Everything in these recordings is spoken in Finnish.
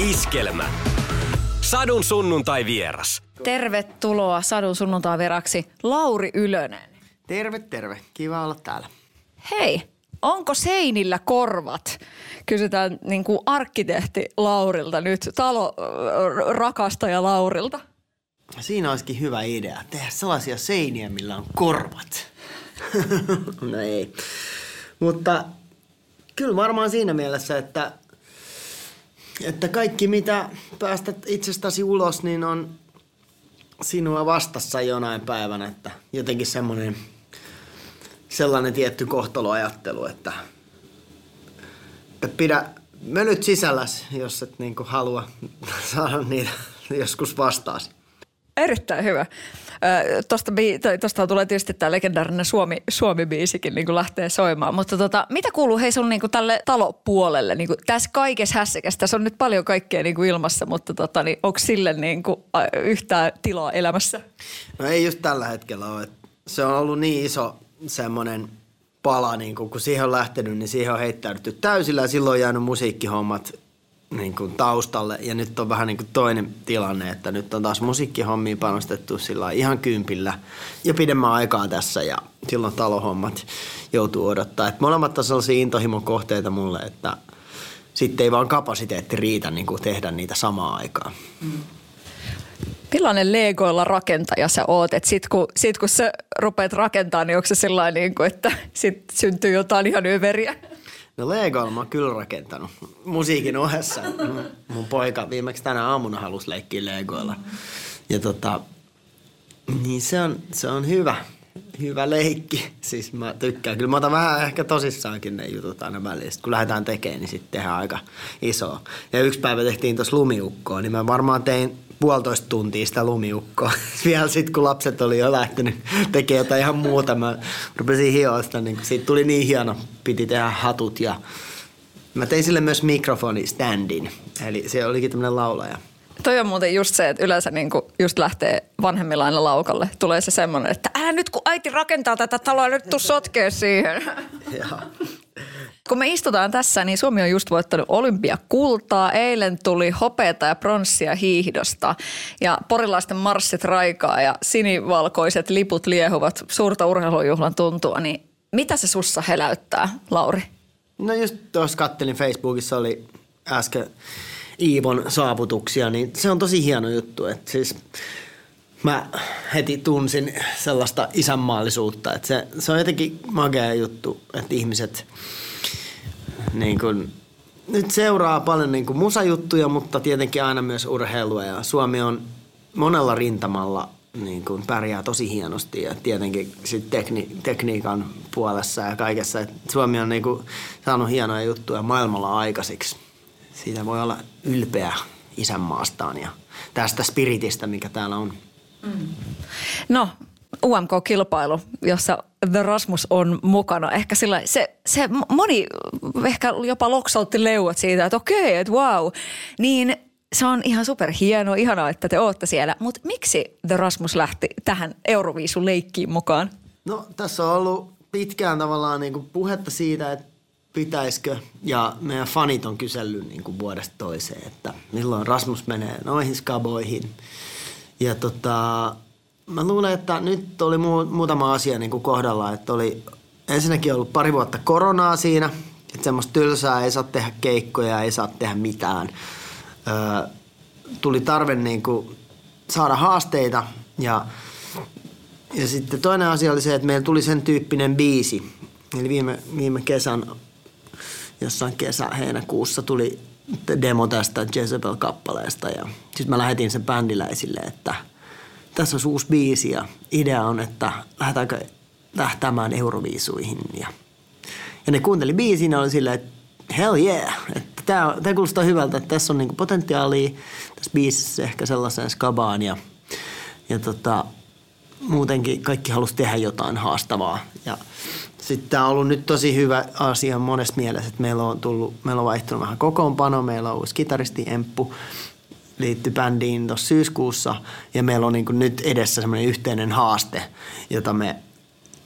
Iskelmä. Sadun sunnuntai vieras. Tervetuloa Sadun sunnuntai veraksi Lauri Ylönen. Terve, terve. Kiva olla täällä. Hei, onko seinillä korvat? Kysytään niin kuin arkkitehti Laurilta nyt, talo rakastaja Laurilta. Siinä olisikin hyvä idea tehdä sellaisia seiniä, millä on korvat. no ei. Mutta kyllä varmaan siinä mielessä, että, että kaikki mitä päästät itsestäsi ulos, niin on sinua vastassa jonain päivänä. Että jotenkin semmoinen sellainen tietty kohtaloajattelu, että, että pidä mölyt sisälläs, jos et niin halua saada niitä joskus vastaasi. Erittäin hyvä. Tuosta, tosta tulee tietysti tämä legendaarinen Suomi, Suomi-biisikin niin lähtee soimaan. Mutta tota, mitä kuuluu hei sun niin tälle talopuolelle? Niin tässä kaikessa hässäkässä, tässä on nyt paljon kaikkea niin ilmassa, mutta tota, niin, onko sille niin kuin, yhtään tilaa elämässä? No ei just tällä hetkellä ole. Se on ollut niin iso semmoinen pala, niin kun, kun siihen on lähtenyt, niin siihen on heittäydytty täysillä ja silloin on jäänyt musiikkihommat niin kuin taustalle. Ja nyt on vähän niin kuin toinen tilanne, että nyt on taas musiikkihommiin panostettu sillä ihan kympillä ja pidemmän aikaa tässä ja silloin talohommat joutuu odottaa. Et molemmat on sellaisia intohimon kohteita mulle, että sitten ei vaan kapasiteetti riitä niin kuin tehdä niitä samaan aikaan. Mm. Millainen Legoilla rakentaja sä oot? Et sit, kun, sit kun sä rupeat rakentamaan, niin onko se sellainen, niin kuin, että sit syntyy jotain ihan överiä? No Legoilla mä oon kyllä rakentanut musiikin ohessa. Mun poika viimeksi tänä aamuna halusi leikkiä Legoilla. Ja tota, niin se on, se on hyvä, hyvä leikki. Siis mä tykkään. Kyllä mä otan vähän ehkä tosissaankin ne jutut aina väliin. Sitten kun lähdetään tekemään, niin sitten tehdään aika isoa. Ja yksi päivä tehtiin tuossa lumiukkoa, niin mä varmaan tein puolitoista tuntia sitä lumiukkoa. Vielä sitten kun lapset oli jo lähtenyt tekemään jotain ihan muuta, mä rupesin hioa sitä, niin siitä tuli niin hieno, piti tehdä hatut ja mä tein sille myös mikrofoni-standin. Eli se olikin tämmöinen laulaja. Toi on muuten just se, että yleensä niin just lähtee vanhemmilla aina laukalle. Tulee se semmoinen, että älä nyt kun äiti rakentaa tätä taloa, nyt tuu sotkea siihen. Kun me istutaan tässä, niin Suomi on just voittanut olympiakultaa. Eilen tuli hopeata ja pronssia hiihdosta ja porilaisten marssit raikaa ja sinivalkoiset liput liehuvat suurta urheilujuhlan tuntua. Niin mitä se sussa heläyttää, Lauri? No just tuossa kattelin Facebookissa oli äsken Iivon saavutuksia, niin se on tosi hieno juttu. Että siis mä heti tunsin sellaista isänmaallisuutta, että se, se on jotenkin magea juttu, että ihmiset niin kuin, nyt seuraa paljon niin kuin musajuttuja, mutta tietenkin aina myös urheilua ja Suomi on monella rintamalla niin kuin pärjää tosi hienosti ja tietenkin sit tekni, tekniikan puolessa ja kaikessa. Et Suomi on niin kuin saanut hienoja juttuja maailmalla aikaisiksi. Siitä voi olla ylpeä isänmaastaan ja tästä spiritistä, mikä täällä on. Mm. No, UMK-kilpailu, jossa The Rasmus on mukana. Ehkä sillä se, se moni ehkä jopa loksautti leuat siitä, että okei, että wow. Niin se on ihan super hienoa, ihanaa, että te ootte siellä. Mutta miksi The Rasmus lähti tähän Euroviisun leikkiin mukaan? No tässä on ollut pitkään tavallaan niin kuin puhetta siitä, että pitäisikö, ja meidän fanit on kysellyt niin kuin vuodesta toiseen, että milloin Rasmus menee noihin skaboihin. Ja tota, mä luulen, että nyt oli mu- muutama asia niin kuin kohdalla, että oli ensinnäkin ollut pari vuotta koronaa siinä, että semmoista tylsää, ei saa tehdä keikkoja, ei saa tehdä mitään. Öö, tuli tarve niin kuin saada haasteita ja, ja sitten toinen asia oli se, että meillä tuli sen tyyppinen biisi. Eli viime, viime kesän, jossain kesä-heinäkuussa tuli demo tästä Jezebel-kappaleesta ja sitten mä lähetin sen bändiläisille, että – tässä on uusi biisi ja idea on, että lähdetäänkö lähtämään Euroviisuihin. Ja, ja ne kuunteli biisin ja oli silleen, että hell yeah, että tämä, tämä kuulostaa hyvältä, että tässä on niinku potentiaalia tässä biisissä ehkä sellaiseen skabaan ja, ja tota, muutenkin kaikki halusi tehdä jotain haastavaa. Ja sitten tämä on ollut nyt tosi hyvä asia monessa mielessä, että meillä on, tullut, meillä on vaihtunut vähän kokoonpano, meillä on uusi kitaristi Emppu liittyi bändiin tuossa syyskuussa ja meillä on niin nyt edessä semmoinen yhteinen haaste, jota me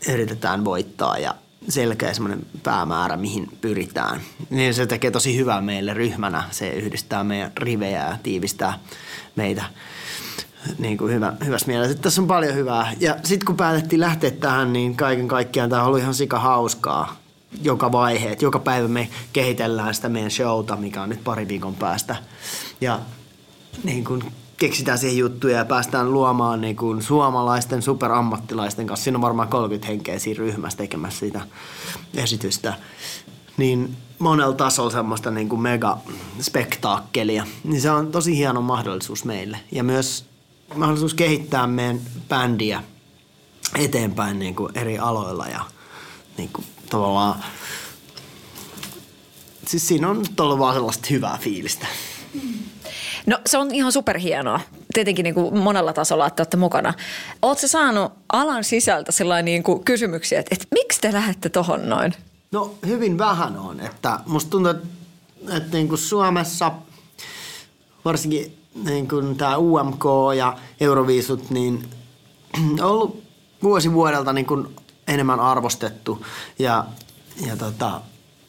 yritetään voittaa ja selkeä semmoinen päämäärä, mihin pyritään. Niin se tekee tosi hyvää meille ryhmänä. Se yhdistää meidän rivejä ja tiivistää meitä niin kuin hyvä, hyvässä mielessä. Tässä on paljon hyvää. Ja sitten kun päätettiin lähteä tähän, niin kaiken kaikkiaan tämä oli ihan sika hauskaa joka vaihe. Et joka päivä me kehitellään sitä meidän showta, mikä on nyt pari viikon päästä. Ja niin kuin keksitään siihen juttuja ja päästään luomaan niin kuin suomalaisten superammattilaisten kanssa. Siinä on varmaan 30 henkeä siinä ryhmässä tekemässä sitä esitystä. Niin monella tasolla semmoista niin kuin mega spektaakkelia. Niin se on tosi hieno mahdollisuus meille. Ja myös mahdollisuus kehittää meidän bändiä eteenpäin niin kuin eri aloilla ja niin kuin tavallaan siis siinä on ollut vaan sellaista hyvää fiilistä. No se on ihan superhienoa. Tietenkin niin kuin monella tasolla, että olette mukana. Oletko saanut alan sisältä sellainen niin kuin kysymyksiä, että, että miksi te lähdette tohon noin? No hyvin vähän on. Että musta tuntuu, että, että niin kuin Suomessa varsinkin niin kuin tämä UMK ja Euroviisut, niin on ollut vuosi vuodelta niin kuin enemmän arvostettu ja, ja tota,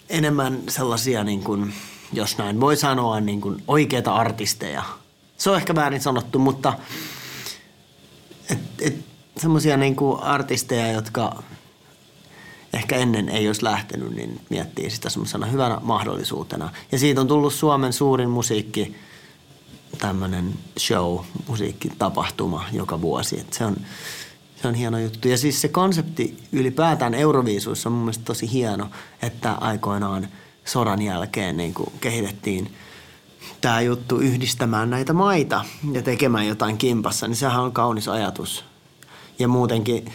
enemmän sellaisia, niin kuin, jos näin voi sanoa, niin kuin oikeita artisteja. Se on ehkä väärin sanottu, mutta semmoisia niin artisteja, jotka ehkä ennen ei olisi lähtenyt, niin miettii sitä semmoisena hyvänä mahdollisuutena. Ja siitä on tullut Suomen suurin musiikki, tämmöinen show, musiikkitapahtuma joka vuosi. Et se on, se on hieno juttu. Ja siis se konsepti ylipäätään Euroviisuissa on mun mielestä tosi hieno, että aikoinaan sodan jälkeen niin kehitettiin tämä juttu yhdistämään näitä maita ja tekemään jotain kimpassa, niin sehän on kaunis ajatus. Ja muutenkin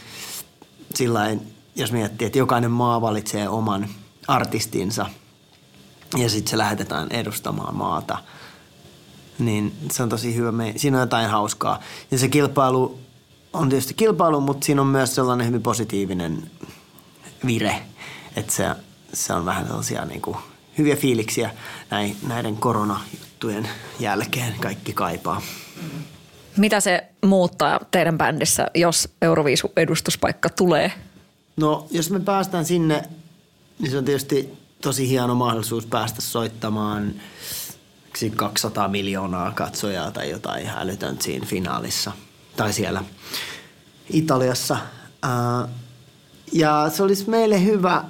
sillä jos miettii, että jokainen maa valitsee oman artistinsa ja sitten se lähetetään edustamaan maata, niin se on tosi hyvä. Siinä on jotain hauskaa. Ja se kilpailu on tietysti kilpailu, mutta siinä on myös sellainen hyvin positiivinen vire, että se, se on vähän sellaisia niin kuin hyviä fiiliksiä näin, näiden koronajuttujen jälkeen kaikki kaipaa. Mitä se muuttaa teidän bändissä, jos Euroviisu-edustuspaikka tulee? No, jos me päästään sinne, niin se on tietysti tosi hieno mahdollisuus päästä soittamaan 200 miljoonaa katsojaa tai jotain älytöntä siinä finaalissa – tai siellä Italiassa. Ja se olisi meille hyvä,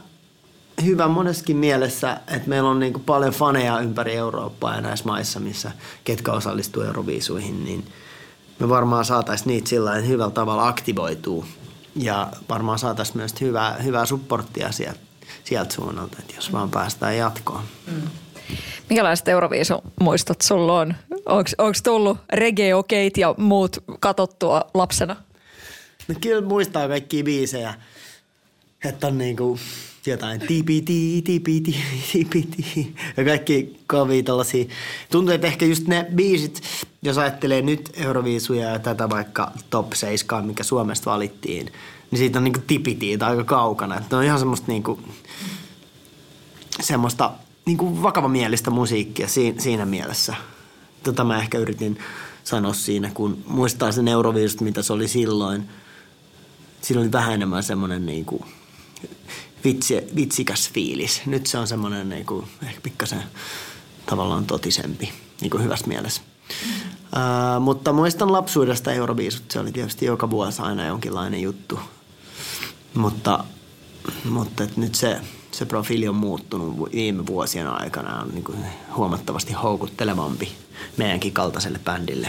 hyvä moneskin mielessä, että meillä on niin paljon faneja ympäri Eurooppaa ja näissä maissa, missä ketkä osallistuu Euroviisuihin, niin me varmaan saataisiin niitä sillä hyvällä tavalla aktivoituu. Ja varmaan saataisiin myös hyvää, hyvää supporttia sieltä, sieltä suunnalta, että jos vaan päästään jatkoon. Mm. Minkälaiset Euroviisu-muistot sulla on? Onko tullut reggae-okeit ja muut katottua lapsena? No kyllä muistaa kaikki biisejä. Että on niinku jotain tipiti, tipiti, tipiti ja kaikki kovia tällaisia. Tuntuu, että ehkä just ne biisit, jos ajattelee nyt Euroviisuja ja tätä vaikka top 7, mikä Suomesta valittiin, niin siitä on niinku tipitiitä aika kaukana. Että on ihan semmoista niinku, semmoista niin kuin vakavamielistä musiikkia siinä, siinä mielessä. Tota mä ehkä yritin sanoa siinä, kun muistaa sen Euroviisut, mitä se oli silloin. Siinä oli vähän enemmän semmoinen niin kuin vitsi, vitsikäs fiilis. Nyt se on semmoinen niin kuin, ehkä pikkasen tavallaan totisempi, niin kuin hyvässä mielessä. Uh, mutta muistan lapsuudesta Euroviisut. Se oli tietysti joka vuosi aina jonkinlainen juttu. Mutta, mutta nyt se se profiili on muuttunut viime vuosien aikana. On niin kuin huomattavasti houkuttelevampi meidänkin kaltaiselle bändille.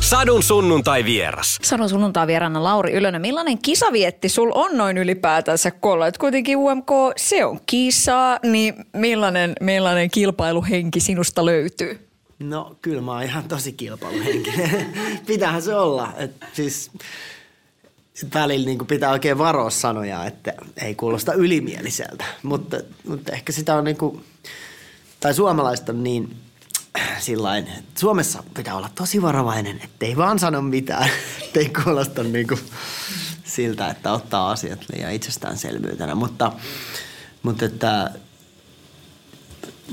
Sadun sunnuntai vieras. Sadun sunnuntai vieraana Lauri Ylönen. Millainen kisavietti sul on noin ylipäätänsä, kun olet kuitenkin UMK, se on kisaa, niin millainen, millainen kilpailuhenki sinusta löytyy? No kyllä mä oon ihan tosi kilpailuhenkinen. Pitäähän se olla. Et siis välillä niin pitää oikein varoa sanoja, että ei kuulosta ylimieliseltä. Mutta, mutta ehkä sitä on niin kuin, tai suomalaiset on niin sillain, Suomessa pitää olla tosi varovainen, ettei vaan sano mitään, ettei kuulosta niin kuin siltä, että ottaa asiat liian itsestäänselvyytenä. Mutta, mutta että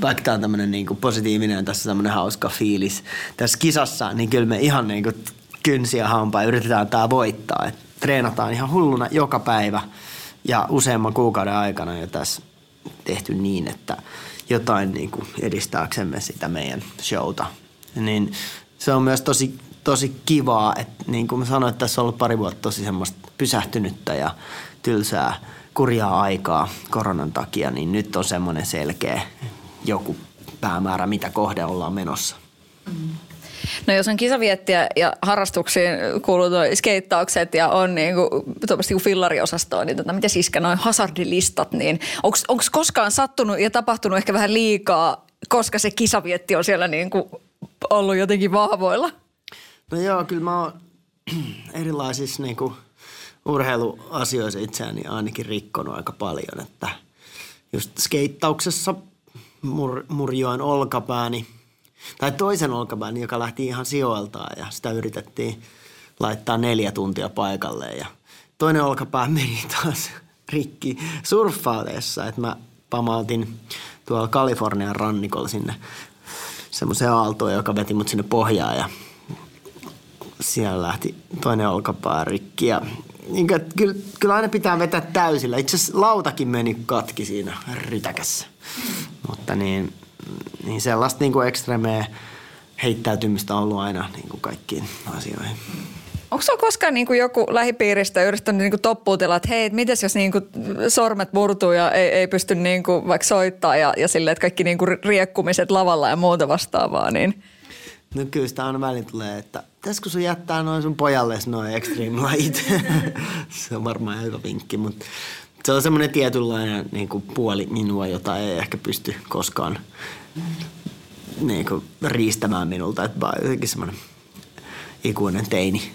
vaikka tämä on tämmöinen niin kuin positiivinen ja tässä tämmöinen hauska fiilis tässä kisassa, niin kyllä me ihan niin kuin kynsiä hampaa yritetään tämä voittaa. Et treenataan ihan hulluna joka päivä Ja useamman kuukauden aikana jo tässä tehty niin, että jotain niin kuin edistääksemme sitä meidän showta. Niin se on myös tosi, tosi kivaa, että niin kuin mä sanoin, että tässä on ollut pari vuotta tosi semmoista pysähtynyttä ja tylsää kurjaa aikaa koronan takia, niin nyt on semmoinen selkeä joku päämäärä, mitä kohde ollaan menossa. No jos on kisaviettiä ja harrastuksiin kuuluu toi skeittaukset ja on niinku, tuommoista niinku fillariosastoa, niin tota, miten iskä noin hazardilistat, niin onko koskaan sattunut ja tapahtunut ehkä vähän liikaa, koska se kisavietti on siellä niinku ollut jotenkin vahvoilla? No joo, kyllä mä oon erilaisissa niinku urheiluasioissa itseäni ainakin rikkonut aika paljon, että just skeittauksessa mur, murjoin olkapääni – tai toisen olkapään, joka lähti ihan sijoiltaan ja sitä yritettiin laittaa neljä tuntia paikalle ja toinen olkapää meni taas rikki surffaaleessa, että mä pamautin tuolla Kalifornian rannikolla sinne semmoiseen aaltoon, joka veti mut sinne pohjaan ja siellä lähti toinen olkapää rikki ja niin kuin, kyllä, kyllä aina pitää vetää täysillä. Itse asiassa lautakin meni katki siinä rytäkässä. Mutta niin, niin sellaista niin kuin ekstremeä heittäytymistä on ollut aina niin kuin kaikkiin asioihin. Onko se koskaan niin kuin joku lähipiiristä yrittänyt niin kuin toppuutella, että hei, mites jos niin kuin sormet murtuu ja ei, ei pysty niin kuin vaikka soittaa ja, ja silleen, että kaikki niin kuin riekkumiset lavalla ja muuta vastaavaa, niin... No kyllä sitä aina välillä tulee, että pitäisikö sun jättää noin sun pojalle noin extreme lajit? se on varmaan hyvä vinkki, mutta se on semmoinen tietynlainen niin kuin puoli minua, jota ei ehkä pysty koskaan niin kuin riistämään minulta. Että vaan jotenkin semmoinen ikuinen teini.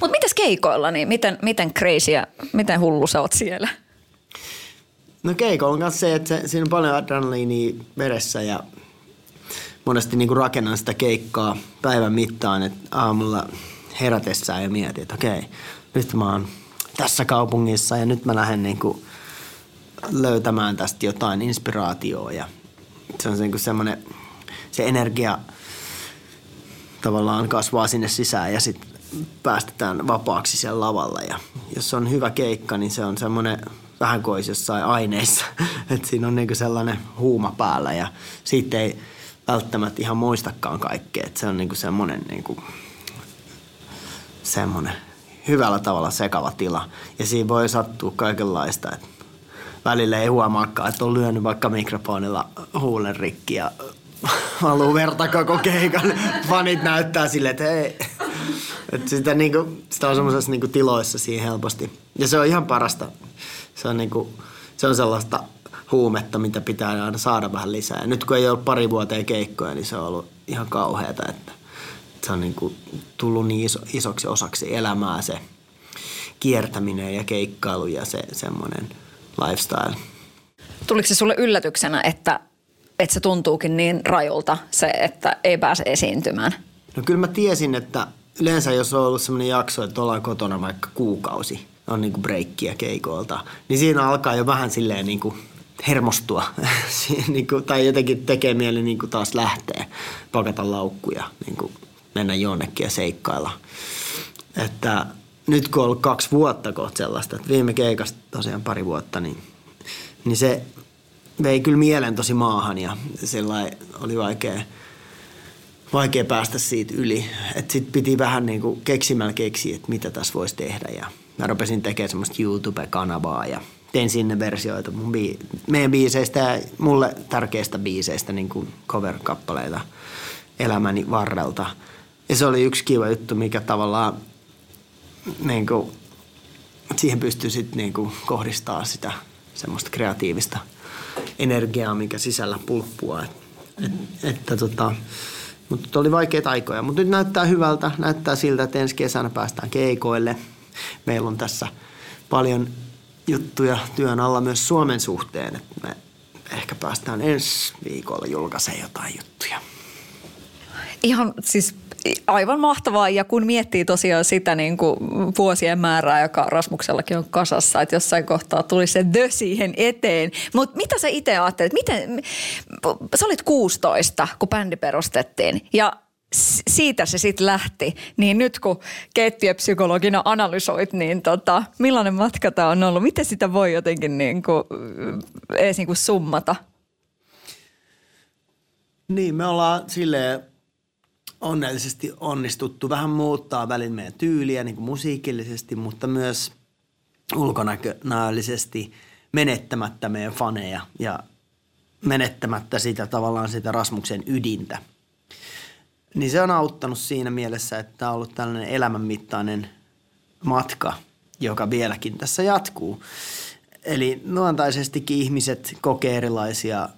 Mutta mitäs keikoilla, niin miten, miten crazy ja miten hullu sä oot siellä? No keikoilla on kanssa se, että se, siinä on paljon adrenaliinia veressä ja monesti niin kuin rakennan sitä keikkaa päivän mittaan, että aamulla herätessään ja mietin, että okei, nyt mä oon tässä kaupungissa ja nyt mä lähden niin kuin löytämään tästä jotain inspiraatioa ja se on niin semmoinen, se energia tavallaan kasvaa sinne sisään ja sitten päästetään vapaaksi siellä lavalla ja jos on hyvä keikka, niin se on semmoinen vähän kuin olisi jossain aineissa, että siinä on niinku sellainen huuma päällä ja siitä ei välttämättä ihan muistakaan kaikkea, että se on niinku semmoinen niinku, semmoinen hyvällä tavalla sekava tila. Ja siinä voi sattua kaikenlaista. Että välillä ei huomaakaan, että on lyönyt vaikka mikrofonilla huulen rikki ja valuu verta koko keikan. Fanit näyttää sille, että hei. Että sitä, niinku, sitä on semmoisessa niinku tiloissa siinä helposti. Ja se on ihan parasta. Se on, niinku, se on sellaista huumetta, mitä pitää aina saada vähän lisää. Ja nyt kun ei ole pari vuoteen keikkoja, niin se on ollut ihan kauheata, että se on niin kuin tullut niin iso, isoksi osaksi elämää se kiertäminen ja keikkailu ja se semmoinen lifestyle. Tuliko se sulle yllätyksenä, että, että se tuntuukin niin rajulta se, että ei pääse esiintymään? No kyllä mä tiesin, että yleensä jos on ollut semmoinen jakso, että ollaan kotona vaikka kuukausi, on niin kuin breikkiä keikoilta, niin siinä alkaa jo vähän silleen niin kuin hermostua niin kuin, tai jotenkin tekee mieli niin kuin taas lähteä, pakata laukkuja, niin kuin mennä jonnekin ja seikkailla. Että nyt kun on ollut kaksi vuotta kohta sellaista, että viime keikasta tosiaan pari vuotta, niin, niin se vei kyllä mielen tosi maahan ja sillä oli vaikea, vaikea päästä siitä yli. Että sit piti vähän niin kuin keksimällä keksiä, että mitä tässä voisi tehdä ja mä rupesin tekemään semmoista YouTube-kanavaa ja tein sinne versioita mun bii- meidän biiseistä ja mulle tärkeistä biiseistä, niin kuin cover-kappaleita elämäni varrelta – ja se oli yksi kiva juttu, mikä tavallaan niin kuin, siihen pystyy sitten niin kuin, kohdistaa sitä semmoista kreatiivista energiaa, mikä sisällä pulppua. Et, et, että tota, mutta oli vaikeita aikoja. Mutta nyt näyttää hyvältä. Näyttää siltä, että ensi kesänä päästään keikoille. Meillä on tässä paljon juttuja työn alla myös Suomen suhteen. Että me ehkä päästään ensi viikolla julkaisemaan jotain juttuja. Ihan siis aivan mahtavaa ja kun miettii tosiaan sitä niin kuin vuosien määrää, joka Rasmuksellakin on kasassa, että jossain kohtaa tuli se the siihen eteen. Mutta mitä sä itse ajattelet? Miten, sä olit 16, kun bändi perustettiin ja siitä se sitten lähti. Niin nyt kun keittiöpsykologina analysoit, niin tota, millainen matka tämä on ollut? Miten sitä voi jotenkin niin kuin, edes niin kuin summata? Niin, me ollaan silleen onnellisesti onnistuttu vähän muuttaa välin meidän tyyliä niin kuin musiikillisesti, mutta myös ulkonäköisesti menettämättä meidän faneja ja menettämättä sitä tavallaan sitä Rasmuksen ydintä. Niin se on auttanut siinä mielessä, että on ollut tällainen elämänmittainen matka, joka vieläkin tässä jatkuu. Eli luontaisestikin ihmiset kokee erilaisia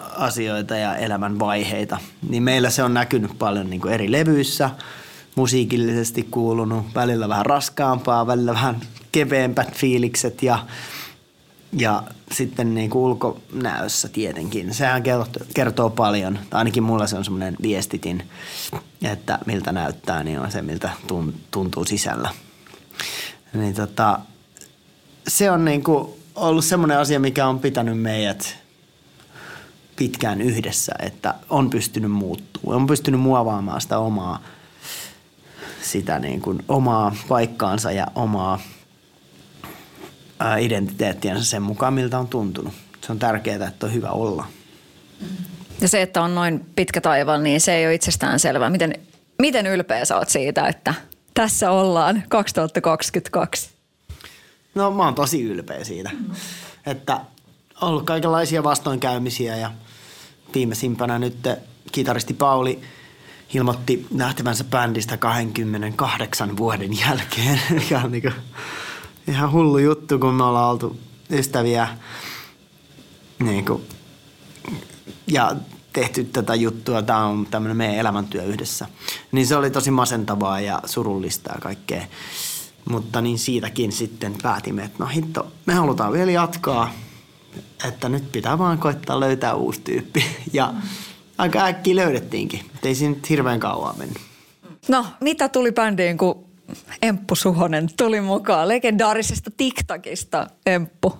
asioita ja elämän vaiheita. Niin meillä se on näkynyt paljon niin kuin eri levyissä, musiikillisesti kuulunut, välillä vähän raskaampaa, välillä vähän keveämpät fiilikset ja, ja sitten niin kuin ulkonäössä tietenkin. Sehän kertoo, kertoo paljon, tai ainakin mulla se on semmoinen viestitin, että miltä näyttää, niin on se miltä tuntuu sisällä. Niin tota, se on niin kuin ollut semmoinen asia, mikä on pitänyt meidät – pitkään yhdessä, että on pystynyt muuttuu, on pystynyt muovaamaan sitä omaa, sitä niin kuin omaa paikkaansa ja omaa identiteettiänsä sen mukaan, miltä on tuntunut. Se on tärkeää, että on hyvä olla. Ja se, että on noin pitkä taival, niin se ei ole itsestään selvää. Miten, miten ylpeä sä oot siitä, että tässä ollaan 2022? No mä oon tosi ylpeä siitä, että on ollut kaikenlaisia vastoinkäymisiä ja – viimeisimpänä nyt kitaristi Pauli ilmoitti nähtävänsä bändistä 28 vuoden jälkeen, mikä on niin ihan hullu juttu, kun me ollaan oltu ystäviä niin kuin, ja tehty tätä juttua. Tämä on tämmöinen meidän elämäntyö yhdessä. Niin se oli tosi masentavaa ja surullista ja kaikkea. Mutta niin siitäkin sitten päätimme, että no hitto, me halutaan vielä jatkaa – että nyt pitää vaan koittaa löytää uusi tyyppi. Ja aika äkkiä löydettiinkin, ei siinä nyt hirveän kauan mennyt. No, mitä tuli bändiin, kun Emppu Suhonen tuli mukaan legendaarisesta TikTokista Emppu?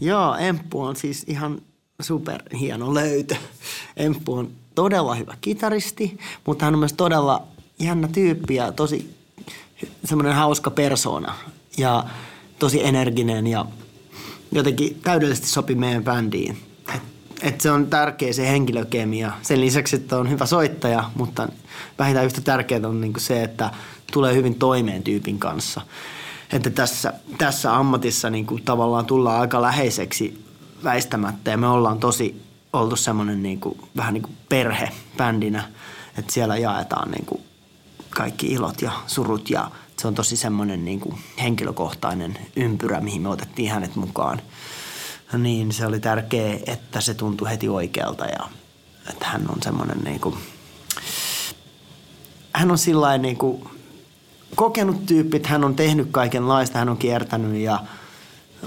Joo, Emppu on siis ihan super hieno löytö. Emppu on todella hyvä kitaristi, mutta hän on myös todella jännä tyyppi ja tosi semmoinen hauska persona ja tosi energinen ja jotenkin täydellisesti sopi meidän bändiin. Et, et se on tärkeä se henkilökemia. Sen lisäksi, että on hyvä soittaja, mutta vähintään yhtä tärkeää on niinku se, että tulee hyvin toimeen tyypin kanssa. Että tässä, tässä ammatissa niinku tavallaan tullaan aika läheiseksi väistämättä ja me ollaan tosi oltu semmoinen niinku, vähän niin kuin perhe bändinä, että siellä jaetaan niinku kaikki ilot ja surut ja – se on tosi semmoinen niin kuin henkilökohtainen ympyrä, mihin me otettiin hänet mukaan. Niin se oli tärkeää, että se tuntui heti oikealta ja että hän on semmoinen niin kuin, hän on sillain niin kuin kokenut tyyppi, että hän on tehnyt kaikenlaista, hän on kiertänyt ja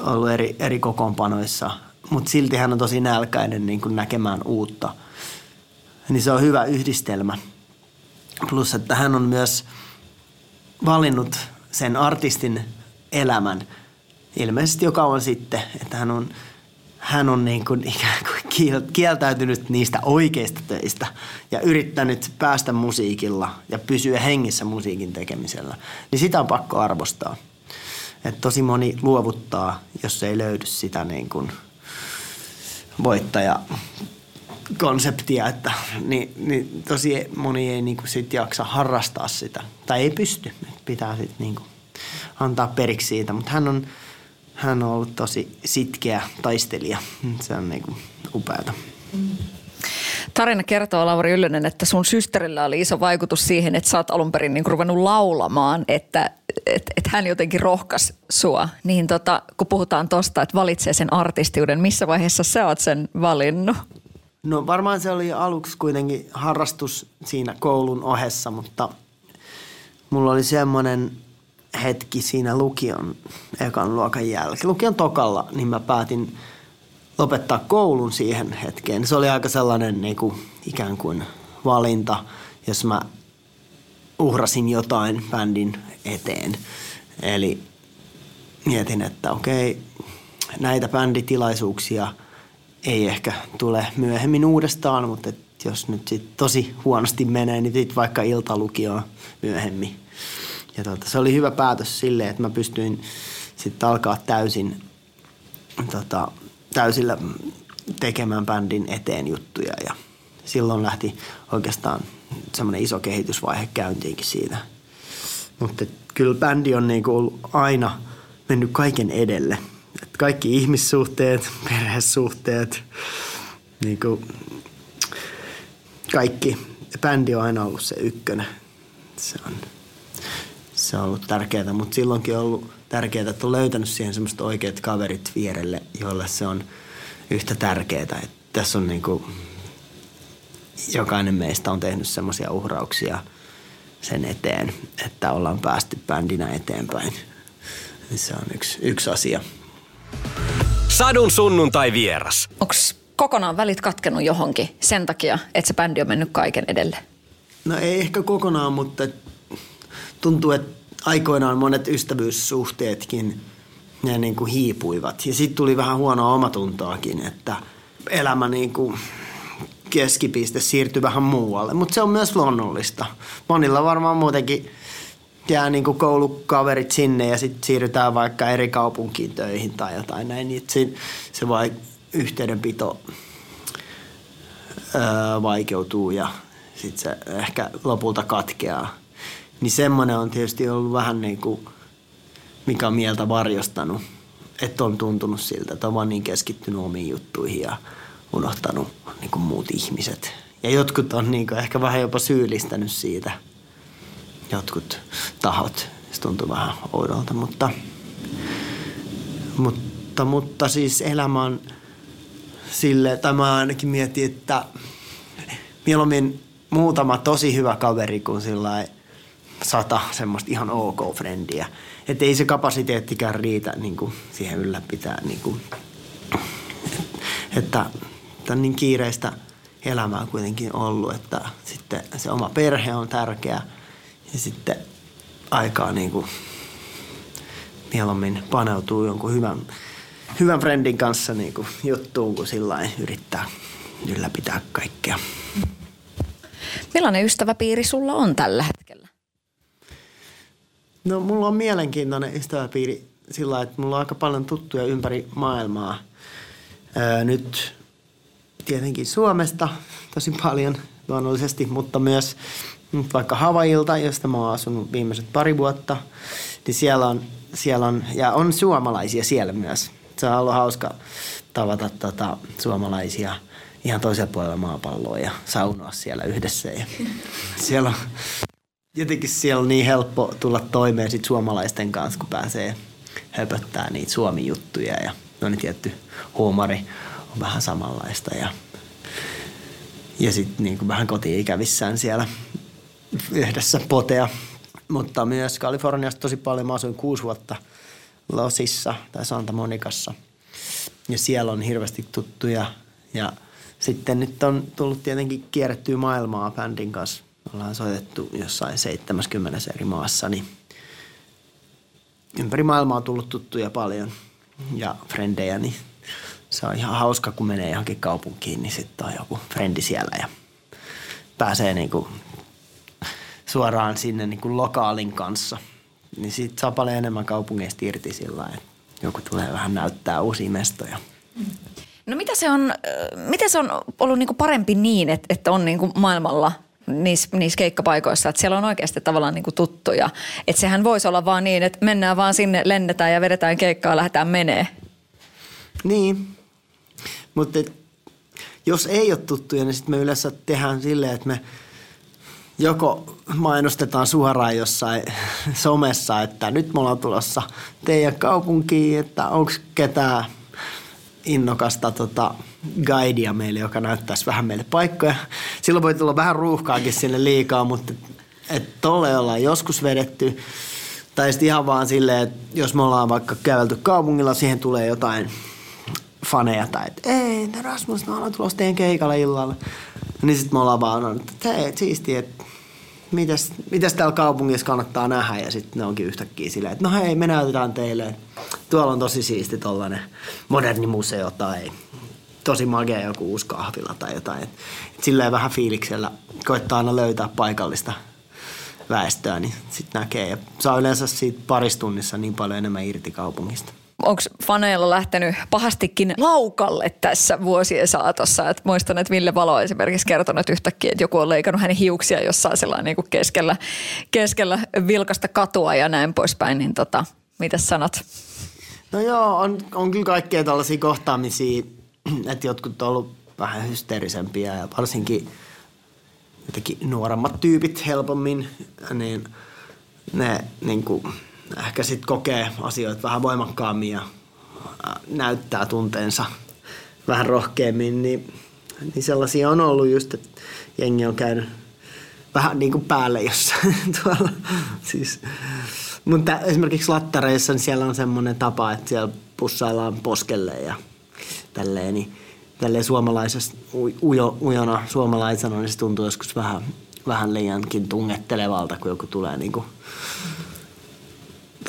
ollut eri, eri kokoonpanoissa, mutta silti hän on tosi nälkäinen niin kuin näkemään uutta. Niin se on hyvä yhdistelmä. Plus, että hän on myös – valinnut sen artistin elämän ilmeisesti jo kauan sitten, että hän on, hän on niin kuin ikään kuin kieltäytynyt niistä oikeista töistä ja yrittänyt päästä musiikilla ja pysyä hengissä musiikin tekemisellä. Niin sitä on pakko arvostaa. että tosi moni luovuttaa, jos ei löydy sitä niin kuin voittaja konseptia, että niin, niin tosi moni ei niinku sit jaksa harrastaa sitä. Tai ei pysty. Pitää sit niinku antaa periksi siitä. Mutta hän on, hän on ollut tosi sitkeä taistelija. Se on niinku upeata. Tarina kertoo, Lauri Ylönen, että sun systerillä oli iso vaikutus siihen, että sä oot alun perin niin ruvennut laulamaan, että et, et hän jotenkin rohkas sua. Niin tota, kun puhutaan tosta, että valitsee sen artistiuden, missä vaiheessa sä oot sen valinnut? No varmaan se oli aluksi kuitenkin harrastus siinä koulun ohessa, mutta mulla oli semmoinen hetki siinä lukion ekan luokan jälkeen. Lukion tokalla, niin mä päätin lopettaa koulun siihen hetkeen. Se oli aika sellainen niin kuin, ikään kuin valinta, jos mä uhrasin jotain bändin eteen. Eli mietin, että okei, näitä bänditilaisuuksia – ei ehkä tule myöhemmin uudestaan, mutta jos nyt sit tosi huonosti menee, niin sit vaikka iltalukioon myöhemmin. Ja tota, se oli hyvä päätös silleen, että mä pystyin sitten alkaa täysin tota, täysillä tekemään bändin eteen juttuja ja silloin lähti oikeastaan semmoinen iso kehitysvaihe käyntiinkin siitä. Mutta kyllä bändi on niinku ollut aina mennyt kaiken edelle. Et kaikki ihmissuhteet, perhesuhteet, niinku kaikki. Bändi on aina ollut se ykkönen. Se on, se on ollut tärkeää, mutta silloinkin on ollut tärkeää, että on löytänyt siihen semmoista oikeat kaverit vierelle, joille se on yhtä tärkeää. Että tässä on niinku, jokainen meistä on tehnyt semmoisia uhrauksia sen eteen, että ollaan päästy bändinä eteenpäin. Se on yksi, yksi asia. Sadun sunnuntai vieras. Onko kokonaan välit katkenut johonkin sen takia, että se bändi on mennyt kaiken edelle? No ei ehkä kokonaan, mutta tuntuu, että aikoinaan monet ystävyyssuhteetkin ne niin kuin hiipuivat. Ja sitten tuli vähän huonoa omatuntoakin, että elämä niin kuin keskipiste siirtyi vähän muualle. Mutta se on myös luonnollista. Monilla varmaan muutenkin jää niin kuin koulukaverit sinne ja sitten siirrytään vaikka eri kaupunkiin töihin tai jotain näin. Niin se, se vai yhteydenpito öö, vaikeutuu ja sitten se ehkä lopulta katkeaa. Niin semmoinen on tietysti ollut vähän niin kuin, mikä on mieltä varjostanut. Että on tuntunut siltä, että on vaan niin keskittynyt omiin juttuihin ja unohtanut niin kuin muut ihmiset. Ja jotkut on niin kuin ehkä vähän jopa syyllistänyt siitä. Jotkut tahot. Se tuntuu vähän oudolta, mutta, mutta, mutta siis elämä on sille, tai mä ainakin mietin, että mieluummin muutama tosi hyvä kaveri kuin sillä sata semmoista ihan ok frendiä. Että ei se kapasiteettikään riitä niin kuin siihen ylläpitää. Niin kuin, että, että on niin kiireistä elämää kuitenkin ollut, että sitten se oma perhe on tärkeä ja sitten aikaa niin kuin mieluummin paneutuu jonkun hyvän, hyvän friendin kanssa niin kuin juttuun, kun sillä yrittää ylläpitää kaikkea. Millainen ystäväpiiri sulla on tällä hetkellä? No mulla on mielenkiintoinen ystäväpiiri sillä että mulla on aika paljon tuttuja ympäri maailmaa. Öö, nyt tietenkin Suomesta tosi paljon luonnollisesti, mutta myös vaikka Havailta, josta mä oon asunut viimeiset pari vuotta, niin siellä on, siellä on ja on suomalaisia siellä myös. Se on ollut hauska tavata tota, suomalaisia ihan toisella puolella maapalloa ja saunoa siellä yhdessä. Ja siellä on, jotenkin siellä on niin helppo tulla toimeen sit suomalaisten kanssa, kun pääsee höpöttää niitä suomi-juttuja ja no niin tietty huumori on vähän samanlaista ja, ja sitten niin vähän koti-ikävissään siellä yhdessä potea. Mutta myös Kaliforniasta tosi paljon. Mä asuin kuusi vuotta Losissa tai Santa Monicassa. Ja siellä on hirveästi tuttuja. Ja sitten nyt on tullut tietenkin kierrettyä maailmaa bändin kanssa. Ollaan soitettu jossain 70 eri maassa, niin ympäri maailmaa on tullut tuttuja paljon ja frendejä, niin se on ihan hauska, kun menee johonkin kaupunkiin, niin sitten on joku frendi siellä ja pääsee niinku suoraan sinne niinku lokaalin kanssa. Niin siitä saa paljon enemmän kaupungeista irti sillä että joku tulee vähän näyttää uusia mestoja. No mitä se on, miten se on ollut niinku parempi niin, että, että on niinku maailmalla niissä, niissä keikkapaikoissa, että siellä on oikeasti tavallaan niinku tuttuja. Että sehän voisi olla vaan niin, että mennään vaan sinne, lennetään ja vedetään keikkaa, lähdetään menee. Niin, mutta jos ei ole tuttuja, niin sitten me yleensä tehdään silleen, että me joko mainostetaan suoraan jossain somessa, että nyt me ollaan tulossa teidän kaupunkiin, että onko ketään innokasta tota, guidea meille, joka näyttäisi vähän meille paikkoja. Silloin voi tulla vähän ruuhkaakin sinne liikaa, mutta että tolle ollaan joskus vedetty. Tai sitten ihan vaan silleen, että jos me ollaan vaikka kävelty kaupungilla, siihen tulee jotain faneja tai että ei, Rasmus, me ollaan tulossa teidän keikalle illalla. Niin sitten me ollaan vaan, että hei, siistiä, että mitäs, mitäs täällä kaupungissa kannattaa nähdä. Ja sitten ne onkin yhtäkkiä silleen, että no hei, me näytetään teille. Tuolla on tosi siisti tollanen moderni museo tai tosi magea joku uusi kahvila tai jotain. Et, et silleen vähän fiiliksellä koittaa aina löytää paikallista väestöä, niin sitten näkee. Ja saa yleensä siitä paristunnissa niin paljon enemmän irti kaupungista onko faneilla lähtenyt pahastikin laukalle tässä vuosien saatossa? Et muistan, että Ville Valo esimerkiksi kertonut yhtäkkiä, että joku on leikannut hänen hiuksia jossain sellainen niin kuin keskellä, keskellä vilkasta katua ja näin poispäin. Niin tota, mitä sanot? No joo, on, on kyllä kaikkea tällaisia kohtaamisia, että jotkut on ollut vähän hysteerisempiä ja varsinkin jotenkin nuoremmat tyypit helpommin, niin ne niin kuin, ehkä sitten kokee asioita vähän voimakkaammin ja näyttää tunteensa vähän rohkeammin, niin, niin sellaisia on ollut just, että jengi on käynyt vähän niin kuin päälle jossain tuolla. Siis, mutta esimerkiksi lattareissa niin siellä on semmoinen tapa, että siellä pussaillaan poskelle ja tälleen, niin tälleen suomalaisessa, ujo, ujona suomalaisena, niin se tuntuu joskus vähän, vähän liiankin tungettelevalta, kun joku tulee niin kuin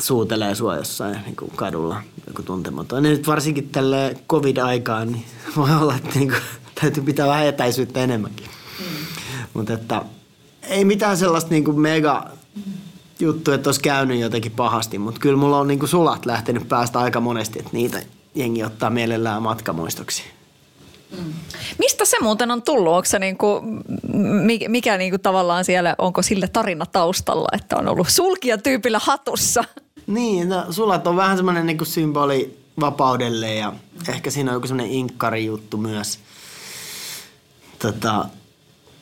suutelee sua jossain niin kuin kadulla, joku tuntematon. Ja nyt varsinkin tälle covid-aikaan, niin voi olla, että niin kuin, täytyy pitää vähän etäisyyttä enemmänkin. Mm. Mutta että ei mitään sellaista niin kuin mega juttu, että olisi käynyt jotenkin pahasti, mutta kyllä mulla on niin kuin sulat lähtenyt päästä aika monesti, että niitä jengi ottaa mielellään matkamuistoksi. Mm. Mistä se muuten on tullut? Onko se niinku, mikä niinku tavallaan siellä, onko sille tarina taustalla, että on ollut sulkia tyypillä hatussa? Niin, no, sulat on vähän semmoinen niin kuin symboli vapaudelle ja ehkä siinä on joku semmoinen inkkari juttu myös. Tota,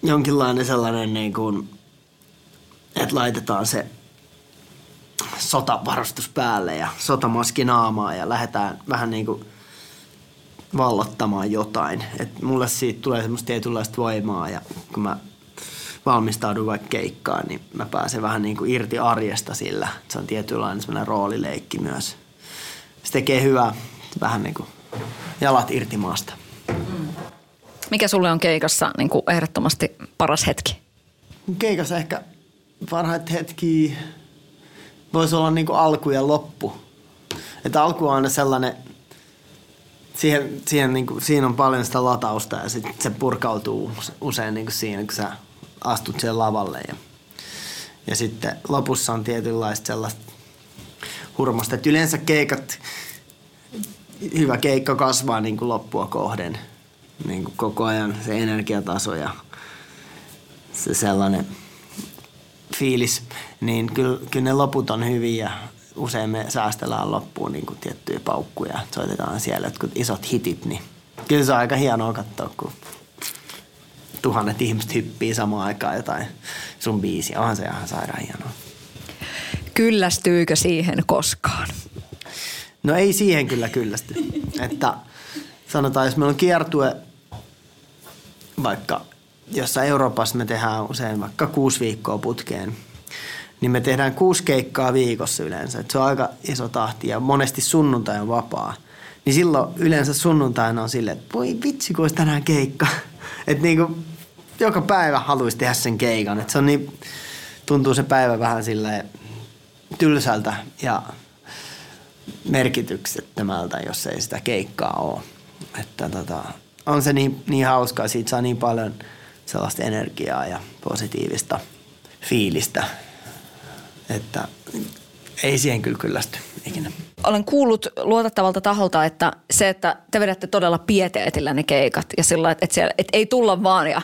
jonkinlainen sellainen niin kuin, että laitetaan se sotavarustus päälle ja sotamaski naamaa ja lähdetään vähän niin kuin vallottamaan jotain. Et mulle siitä tulee semmoista tietynlaista voimaa ja kun mä valmistaudun vaikka keikkaan, niin mä pääsen vähän niin kuin irti arjesta sillä. Se on tietynlainen semmoinen roolileikki myös. Se tekee hyvää, vähän niin kuin jalat irti maasta. Mikä sulle on keikassa niin kuin ehdottomasti paras hetki? Keikassa ehkä parhaat hetki voisi olla niin kuin alku ja loppu. Että alku on aina sellainen, siihen, siihen niin kuin, siinä on paljon sitä latausta ja sit se purkautuu usein niin kuin siinä, kun sä astut siellä lavalle. Ja, ja sitten lopussa on tietynlaista sellaista hurmasta, että yleensä keikat, hyvä keikka kasvaa niin kuin loppua kohden. Niin kuin koko ajan se energiataso ja se sellainen fiilis, niin kyllä, kyllä ne loput on hyviä usein me säästellään loppuun niin kuin tiettyjä paukkuja. Soitetaan siellä jotkut isot hitit, niin kyllä se on aika hienoa katsoa, kun tuhannet ihmiset hyppii samaan aikaan jotain sun biisiä. Onhan se ihan sairaan hienoa. Kyllästyykö siihen koskaan? No ei siihen kyllä kyllästy. Että sanotaan, jos meillä on kiertue vaikka jossa Euroopassa me tehdään usein vaikka kuusi viikkoa putkeen, niin me tehdään kuusi keikkaa viikossa yleensä. Et se on aika iso tahti ja monesti sunnuntai on vapaa. Niin silloin yleensä sunnuntaina on silleen, että voi vitsi, kun olisi tänään keikka. Että niinku joka päivä haluaisi tehdä sen keikan. Et se on niin, tuntuu se päivä vähän sille tylsältä ja merkityksettömältä, jos ei sitä keikkaa ole. Että tota, on se niin, niin hauskaa, siitä saa niin paljon sellaista energiaa ja positiivista fiilistä, että ei siihen kyllä kyllästy ikinä. Olen kuullut luotettavalta taholta, että se, että te vedätte todella pieteetillä ne keikat ja sillä, että, että, ei tulla vaan ja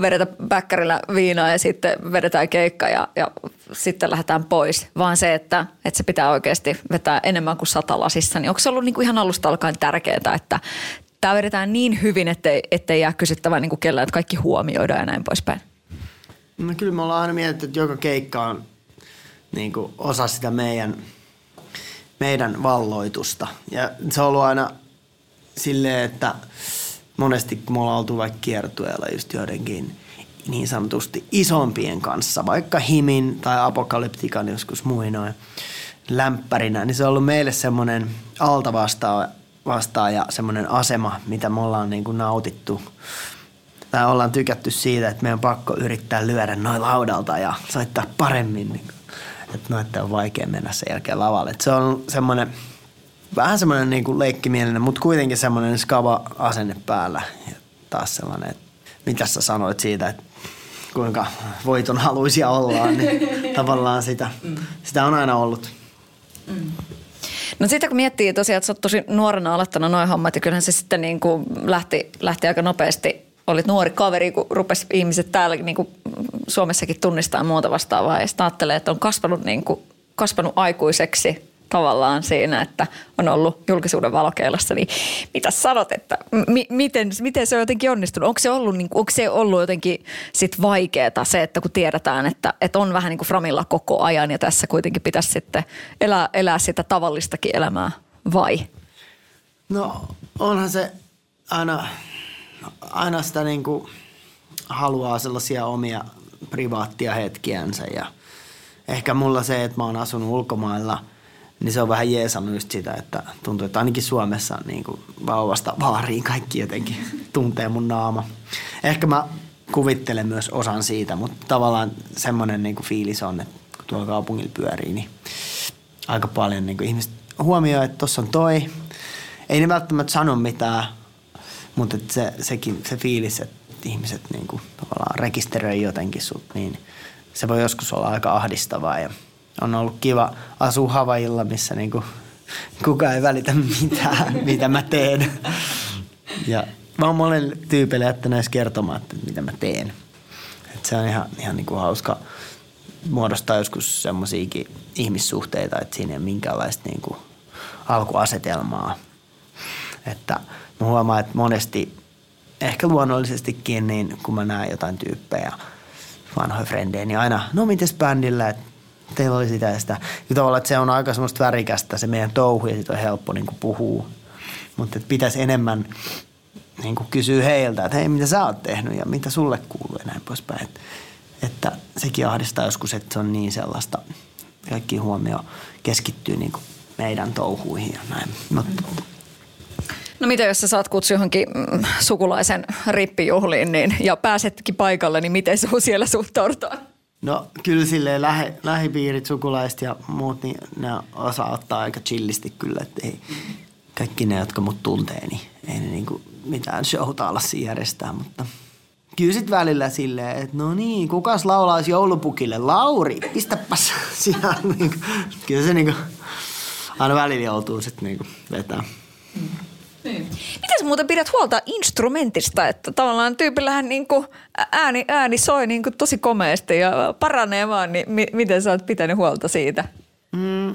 vedetä bäkkärillä viinaa ja sitten vedetään keikka ja, ja sitten lähdetään pois, vaan se, että, että se pitää oikeasti vetää enemmän kuin sata lasissa. Niin onko se ollut niin kuin ihan alusta alkaen tärkeää, että tämä vedetään niin hyvin, ettei, ettei jää kysyttävää niin kellään, että kaikki huomioidaan ja näin poispäin? No kyllä me ollaan aina mietitty, että joka keikka on niin kuin osa sitä meidän, meidän valloitusta. Ja se on ollut aina silleen, että – monesti kun me ollaan oltu vaikka kiertueella just joidenkin niin sanotusti isompien kanssa, vaikka Himin tai Apokalyptikan joskus muinoin lämpärinä, niin se on ollut meille semmoinen alta vastaa, vastaa ja semmoinen asema, mitä me ollaan niin kuin nautittu. Tai ollaan tykätty siitä, että meidän on pakko yrittää lyödä noin laudalta ja soittaa paremmin. Niin että noita on vaikea mennä sen jälkeen lavalle. Et se on semmoinen vähän semmoinen niin kuin leikkimielinen, mutta kuitenkin semmoinen skava asenne päällä. Ja taas sellainen, että mitä sä sanoit siitä, että kuinka voiton haluisia ollaan, niin tavallaan sitä, sitä on aina ollut. Mm. No sitten kun miettii tosiaan, että sä oot tosi nuorena aloittanut noin hommat ja kyllähän se sitten niin kuin lähti, lähti aika nopeasti. Olit nuori kaveri, kun rupesi ihmiset täällä niin kuin Suomessakin tunnistaa muuta vastaavaa ja sitten ajattelee, että on kasvanut, niin kuin, kasvanut aikuiseksi tavallaan siinä, että on ollut julkisuuden valokeilassa, niin mitä sanot, että mi- miten, miten se on jotenkin onnistunut? Onko se ollut, niin, onko se ollut jotenkin sit vaikeaa se, että kun tiedetään, että, että on vähän niin kuin framilla koko ajan ja tässä kuitenkin pitäisi sitten elää, elää sitä tavallistakin elämää vai? No onhan se aina, aina sitä niin kuin haluaa sellaisia omia privaattia hetkiänsä ja ehkä mulla se, että mä oon asunut ulkomailla – niin se on vähän jeesannut just sitä, että tuntuu, että ainakin Suomessa niin kuin vauvasta vaariin kaikki jotenkin tuntee mun naama. Ehkä mä kuvittelen myös osan siitä, mutta tavallaan semmoinen niin kuin fiilis on, että kun tuolla kaupungilla pyörii, niin aika paljon niin kuin ihmiset huomioi, että tuossa on toi. Ei ne välttämättä sano mitään, mutta se, sekin, se fiilis, että ihmiset niin kuin tavallaan rekisteröi jotenkin sut, niin se voi joskus olla aika ahdistavaa ja – on ollut kiva asua Havailla, missä niinku kukaan ei välitä mitään, mitä mä teen. Ja mä oon monelle tyypille jättänyt kertomaan, että mitä mä teen. Et se on ihan, ihan niinku hauska muodostaa joskus semmoisiakin ihmissuhteita, että siinä ei ole minkäänlaista niinku alkuasetelmaa. Että mä huomaan, että monesti, ehkä luonnollisestikin, niin kun mä näen jotain tyyppejä, vanhoja frendejä, niin aina, no mites bändillä, että teillä oli sitä ja sitä. Ja tavallaan, että se on aika semmoista värikästä se meidän touhu ja siitä on helppo niin kuin puhua. Mutta pitäisi enemmän niin kuin kysyä heiltä, että hei, mitä sä oot tehnyt ja mitä sulle kuuluu ja näin poispäin. Että, että sekin ahdistaa joskus, että se on niin sellaista, kaikki huomio keskittyy niin kuin meidän touhuihin ja näin. Mutta No mitä jos sä saat kutsu johonkin mm, sukulaisen rippijuhliin niin, ja pääsetkin paikalle, niin miten sun siellä suhtaudutaan? No kyllä silleen lähe, lähipiirit, sukulaiset ja muut, niin ne osaa ottaa aika chillisti kyllä, että ei, kaikki ne, jotka mut tuntee, niin ei ne niinku mitään showta ala järjestää, mutta kyllä sit välillä silleen, että no niin, kukas laulaisi joulupukille? Lauri, pistäpäs siellä. Niinku, kyllä se niinku, aina välillä joutuu sitten niinku vetää. Mm. Niin. Miten sä muuten pidät huolta instrumentista, että tavallaan tyypillähän niin kuin ääni, ääni soi niin kuin tosi komeasti ja paranee vaan, niin mi- miten sä oot pitänyt huolta siitä? Mm,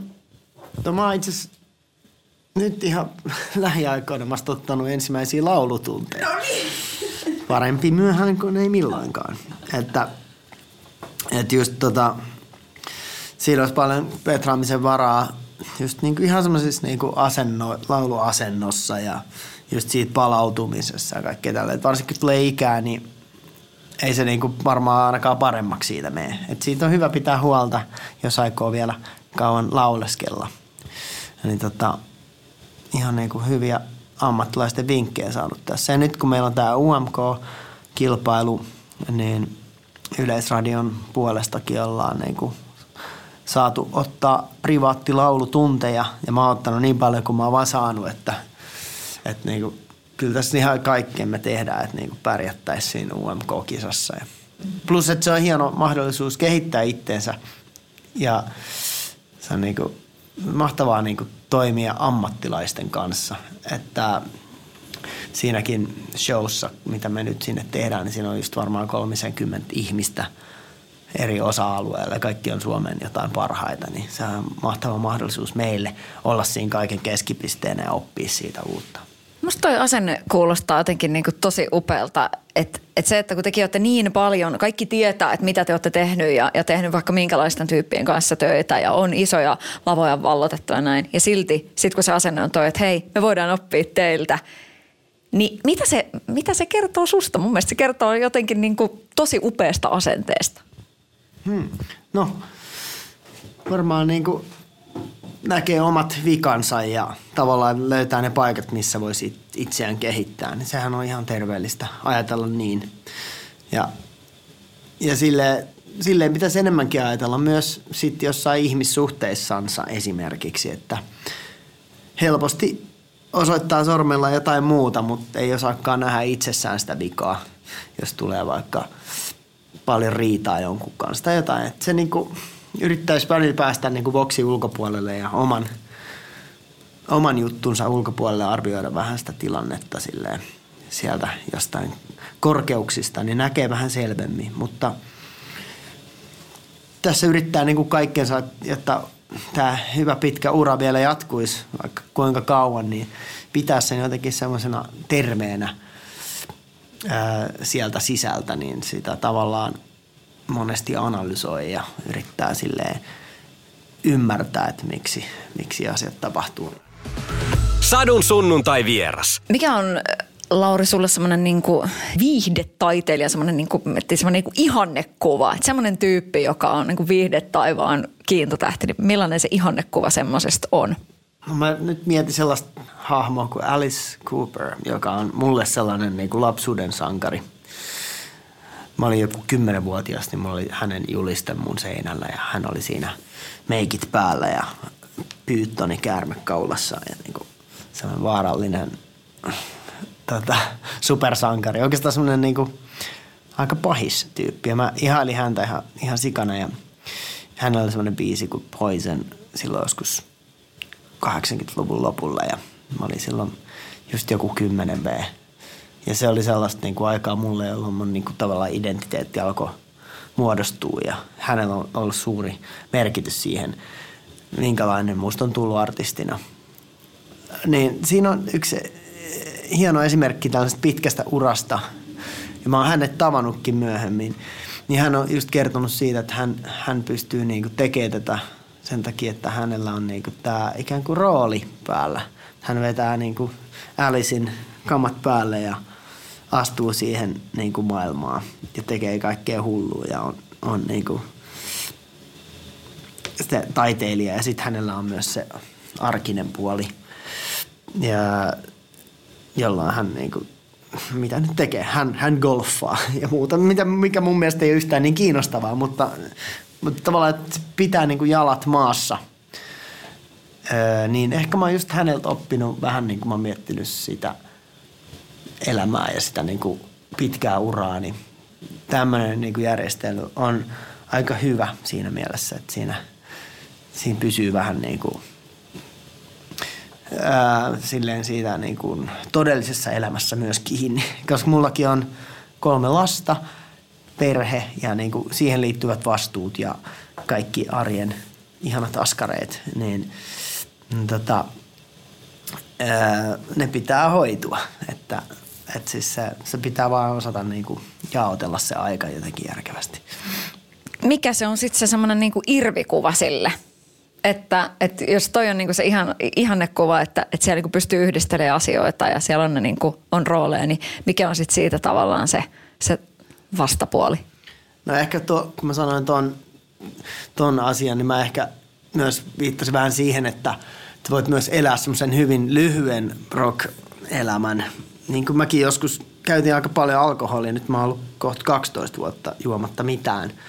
no mä itse nyt ihan lähiaikoina mä ottanut ensimmäisiä laulutunteja. No niin. Parempi myöhään kuin ei milloinkaan. Että, että just tota, siinä olisi paljon petraamisen varaa just niin kuin ihan semmoisessa niin kuin asenno, lauluasennossa ja just siitä palautumisessa ja kaikkea tällä. Varsinkin tulee ikää, niin ei se niin kuin varmaan ainakaan paremmaksi siitä mene. Et siitä on hyvä pitää huolta, jos aikoo vielä kauan lauleskella. Niin tota, ihan niin kuin hyviä ammattilaisten vinkkejä saanut tässä. Ja nyt kun meillä on tämä UMK-kilpailu, niin Yleisradion puolestakin ollaan niin kuin saatu ottaa privaattilaulutunteja. Ja mä oon ottanut niin paljon kuin mä oon vaan saanut, että, että niinku, kyllä tässä ihan kaikkeen me tehdään, että niinku pärjättäisiin siinä UMK-kisassa. Plus, että se on hieno mahdollisuus kehittää itteensä. Ja se on niinku mahtavaa niinku toimia ammattilaisten kanssa, että siinäkin showssa, mitä me nyt sinne tehdään, niin siinä on just varmaan 30 ihmistä – eri osa-alueilla kaikki on Suomen jotain parhaita, niin se on mahtava mahdollisuus meille olla siinä kaiken keskipisteenä ja oppia siitä uutta. Musta toi asenne kuulostaa jotenkin niin kuin tosi upealta, että, että se, että kun tekin olette niin paljon, kaikki tietää, että mitä te olette tehnyt ja, ja tehnyt vaikka minkälaisten tyyppien kanssa töitä ja on isoja lavoja vallotettu ja näin. Ja silti, sit kun se asenne on toi, että hei, me voidaan oppia teiltä, niin mitä se, mitä se kertoo susta? Mun mielestä se kertoo jotenkin niin kuin tosi upeasta asenteesta. Hmm. No, varmaan niin kuin näkee omat vikansa ja tavallaan löytää ne paikat, missä voisi itseään kehittää. Niin sehän on ihan terveellistä ajatella niin. Ja, ja sille, silleen pitäisi enemmänkin ajatella myös sit jossain ihmissuhteissansa esimerkiksi, että, helposti osoittaa sormella jotain muuta, mutta ei osaakaan nähdä itsessään sitä vikaa, jos tulee vaikka paljon riitaa jonkun kanssa tai jotain. Että se niinku yrittäisi välillä päästä niinku boksi ulkopuolelle ja oman, oman juttunsa ulkopuolelle arvioida vähän sitä tilannetta silleen sieltä jostain korkeuksista, niin näkee vähän selvemmin. Mutta tässä yrittää niin kuin kaikkensa, että tämä hyvä pitkä ura vielä jatkuisi vaikka kuinka kauan, niin pitää sen jotenkin semmoisena terveenä ää, sieltä sisältä, niin sitä tavallaan monesti analysoi ja yrittää silleen ymmärtää, että miksi, miksi asiat tapahtuu. Sadun sunnuntai vieras. Mikä on Lauri, sulle semmoinen niinku viihdetaiteilija, semmoinen niinku, semmoinen niinku ihannekuva, että semmoinen tyyppi, joka on niinku viihdetaivaan kiintotähti, niin millainen se ihannekuva semmoisesta on? No mä nyt mietin sellaista hahmoa kuin Alice Cooper, joka on mulle sellainen niinku lapsuuden sankari. Mä olin joku kymmenenvuotias, niin mulla oli hänen juliste mun seinällä ja hän oli siinä meikit päällä ja pyyttoni käärme kaulassa ja niinku sellainen vaarallinen tota, supersankari. Oikeastaan semmoinen niinku, aika pahis tyyppi. Ja mä ihailin häntä ihan, ihan sikana ja hänellä oli semmoinen biisi kuin Poison silloin joskus 80-luvun lopulla ja mä olin silloin just joku 10 V. Ja se oli sellaista niin kuin aikaa mulle, jolloin mun niin kuin tavallaan identiteetti alkoi muodostua ja hänellä on ollut suuri merkitys siihen, minkälainen musta on tullut artistina. Niin siinä on yksi hieno esimerkki tällaisesta pitkästä urasta. Ja mä oon hänet tavannutkin myöhemmin. Niin hän on just kertonut siitä, että hän, hän pystyy niinku tekemään tätä sen takia, että hänellä on niinku tämä ikään kuin rooli päällä. Hän vetää niinku Alicein kamat päälle ja astuu siihen niinku maailmaan ja tekee kaikkea hullua ja on, on niinku se taiteilija ja sitten hänellä on myös se arkinen puoli. Ja jollain hän niin kuin, mitä nyt tekee, hän, hän golfaa ja muuta, mitä, mikä mun mielestä ei ole yhtään niin kiinnostavaa, mutta, mutta tavallaan, että pitää niin kuin jalat maassa. Öö, niin ehkä mä oon just häneltä oppinut vähän niin kuin mä oon miettinyt sitä elämää ja sitä niin kuin pitkää uraa, niin tämmöinen niin kuin järjestely on aika hyvä siinä mielessä, että siinä, siinä pysyy vähän niin kuin – ää, silleen siitä niin kuin todellisessa elämässä myös kiinni. Koska mullakin on kolme lasta, perhe ja niin kuin siihen liittyvät vastuut ja kaikki arjen ihanat askareet, niin tota, ää, ne pitää hoitua. Että, että siis se, se pitää vaan osata niin kuin jaotella se aika jotenkin järkevästi. Mikä se on sitten se semmoinen niin irvikuva sille – että, että jos toi on niinku se ihan, ihannekuva, että, että siellä niinku pystyy yhdistelemään asioita ja siellä on, ne niinku, on rooleja, niin mikä on sitten siitä tavallaan se, se vastapuoli? No ehkä tuo, kun mä sanoin ton, ton asian, niin mä ehkä myös viittasin vähän siihen, että, että voit myös elää semmoisen hyvin lyhyen rock-elämän. Niin kuin mäkin joskus käytin aika paljon alkoholia, nyt mä oon ollut kohta 12 vuotta juomatta mitään –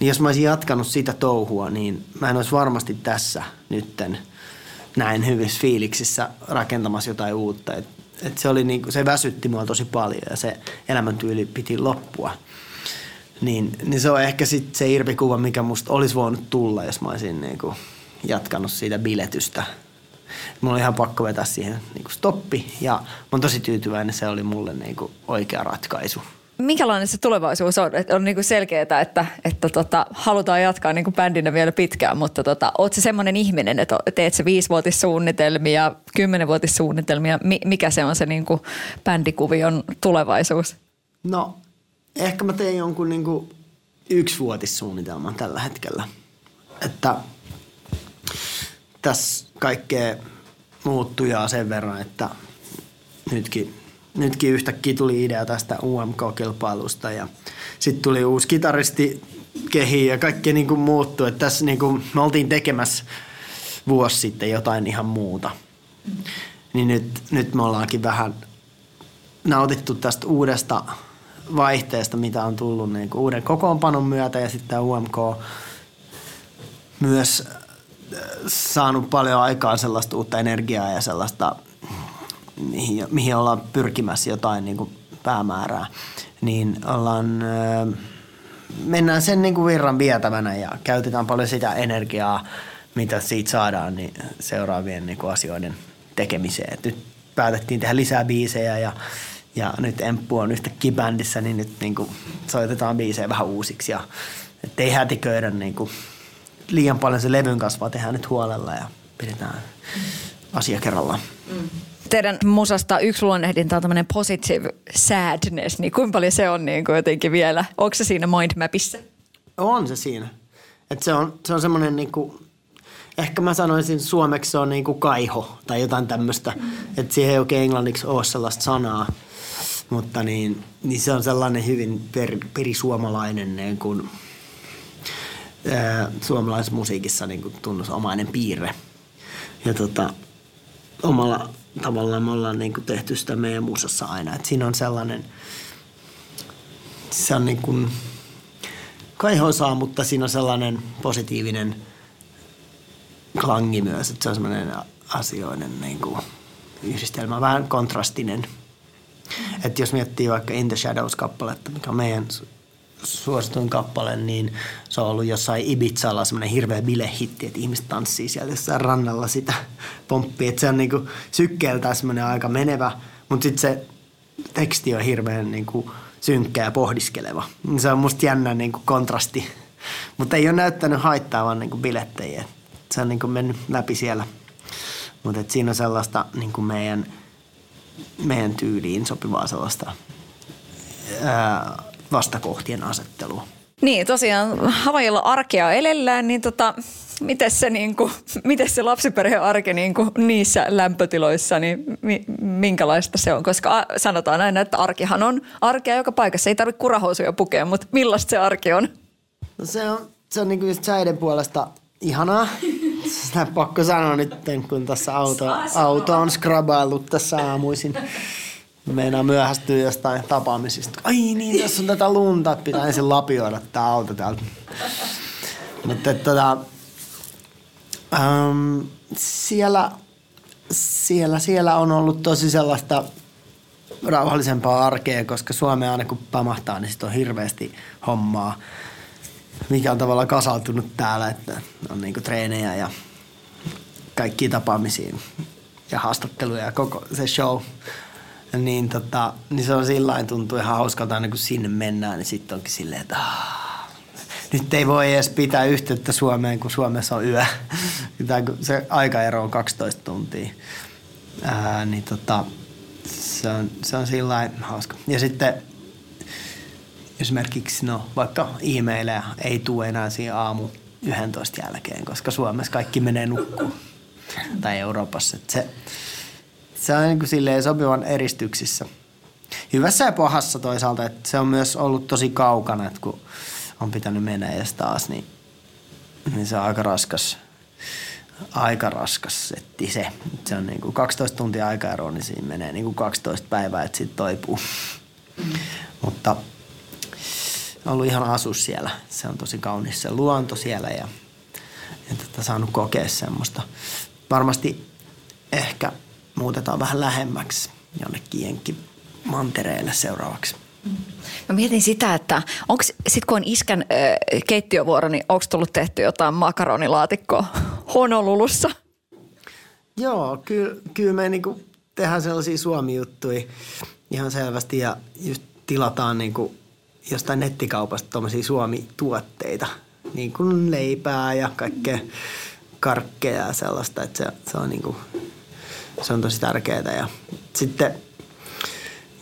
niin jos mä olisin jatkanut sitä touhua, niin mä en olisi varmasti tässä nytten näin hyvissä fiiliksissä rakentamassa jotain uutta. Et, et se, oli niinku, se väsytti mua tosi paljon ja se elämäntyyli piti loppua. Niin, niin se on ehkä sit se irvikuva, mikä musta olisi voinut tulla, jos mä olisin niinku jatkanut siitä biletystä. Mulla oli ihan pakko vetää siihen niinku stoppi ja mä oon tosi tyytyväinen, se oli mulle niinku oikea ratkaisu minkälainen se tulevaisuus on? Että on niinku selkeää, että, että tota, halutaan jatkaa niinku bändinä vielä pitkään, mutta tota, oot se semmoinen ihminen, että teet se viisivuotissuunnitelmia, kymmenenvuotissuunnitelmia. Mikä se on se niinku bändikuvion tulevaisuus? No, ehkä mä teen jonkun niinku yksivuotissuunnitelman tällä hetkellä. Että tässä kaikkea muuttujaa sen verran, että nytkin nytkin yhtäkkiä tuli idea tästä UMK-kilpailusta ja sitten tuli uusi kitaristi kehi ja kaikki niin kuin muuttui. Että tässä niin kuin me oltiin tekemässä vuosi sitten jotain ihan muuta. Niin nyt, nyt me ollaankin vähän nautittu tästä uudesta vaihteesta, mitä on tullut niin kuin uuden kokoonpanon myötä ja sitten UMK myös saanut paljon aikaa sellaista uutta energiaa ja sellaista, mihin, mihin ollaan pyrkimässä jotain niin kuin päämäärää, niin ollaan, mennään sen niin kuin virran vietävänä ja käytetään paljon sitä energiaa, mitä siitä saadaan niin seuraavien niin kuin asioiden tekemiseen. Et nyt päätettiin tehdä lisää biisejä ja, ja nyt Emppu on yhtäkkiä bändissä, niin nyt niin kuin soitetaan biisejä vähän uusiksi ja ettei hätiköidä niin kuin liian paljon se levyn kasvaa, tehdään nyt huolella ja pidetään asia kerrallaan. Mm. Teidän musasta yksi luonnehdinta on tämmöinen positive sadness, niin kuinka paljon se on niin kuin jotenkin vielä? Onko se siinä mindmapissa? On se siinä. Et se on, se on semmoinen niin kuin, ehkä mä sanoisin suomeksi se on niin kuin kaiho tai jotain tämmöistä. Mm. Että siihen ei oikein englanniksi ole sellaista sanaa. Mutta niin, niin se on sellainen hyvin per, perisuomalainen niin kuin, suomalaisessa musiikissa niin kuin tunnusomainen piirre. Ja tota, omalla tavallaan me ollaan niin kuin tehty sitä meidän musassa aina. Et siinä on sellainen, se on niin kuin kaihoisaa, mutta siinä on sellainen positiivinen klangi myös. Että se on sellainen asioiden niin kuin yhdistelmä, vähän kontrastinen. Että jos miettii vaikka In the Shadows-kappaletta, mikä on meidän suosituin kappale, niin se on ollut jossain Ibizalla semmoinen hirveä bilehitti, että ihmiset tanssii siellä jossain rannalla sitä pomppia. Että se on niinku sykkeeltään semmoinen aika menevä, mutta sitten se teksti on hirveän niinku synkkä ja pohdiskeleva. Se on musta jännä niinku kontrasti, mutta ei ole näyttänyt haittaavan niinku bilettejä. Se on niinku mennyt läpi siellä. Mutta siinä on sellaista niinku meidän, meidän tyyliin sopivaa sellaista ää, vastakohtien asettelua. Niin, tosiaan Havajilla arkea elellään, niin tota, miten se, niin kuin, miten se lapsiperheen arki niin kuin niissä lämpötiloissa, niin mi, minkälaista se on? Koska sanotaan aina, että arkihan on arkea joka paikassa. Ei tarvitse kurahousuja pukea, mutta millaista se arki on? No se on, se on niin kuin just säiden puolesta ihanaa. Sitä pakko sanoa nyt, kun tässä auto, auto on skrabaillut tässä aamuisin. Meinaa myöhästyä jostain tapaamisista. Ai niin, tässä on tätä lunta, että pitää ensin lapioida tämä auto täältä. Mutta tota, ähm, siellä, siellä, siellä on ollut tosi sellaista rauhallisempaa arkea, koska Suomea aina kun pamahtaa, niin sitten on hirveästi hommaa, mikä on tavallaan kasautunut täällä, että on niinku treenejä ja kaikki tapaamisia ja haastatteluja ja koko se show – niin, tota, niin se on sillä tuntuu ihan hauskalta aina kun sinne mennään, niin sitten onkin silleen, että aah, nyt ei voi edes pitää yhteyttä Suomeen, kun Suomessa on yö. se aikaero on 12 tuntia. Ää, niin tota, se on, se on sillä hauska. Ja sitten esimerkiksi no, vaikka e-maileja ei tule enää siinä aamu 11 jälkeen, koska Suomessa kaikki menee nukkuun. Tai Euroopassa. Että se, se on niin silleen sopivan eristyksissä. Hyvässä ja pahassa toisaalta, että se on myös ollut tosi kaukana, että kun on pitänyt mennä edes taas, niin, niin se on aika raskas, aika raskas setti se. Se on niin kuin 12 tuntia aikaeroa, niin siinä menee niin kuin 12 päivää, että siitä toipuu. Mm. Mutta ollut ihan asus siellä. Se on tosi kaunis se luonto siellä ja, ja tota, saanut kokea semmoista. Varmasti ehkä muutetaan vähän lähemmäksi jonnekin jenkin mantereelle seuraavaksi. Mä mietin sitä, että onko sit kun on iskän äh, keittiövuoro, niin onko tullut tehty jotain makaronilaatikkoa Honolulussa? Joo, kyllä, kyllä me niinku tehdään sellaisia suomi-juttuja ihan selvästi ja just tilataan niinku jostain nettikaupasta tuommoisia suomi-tuotteita, niin kuin leipää ja kaikkea karkkeja ja sellaista, että se, se on niinku se on tosi tärkeää. Ja sitten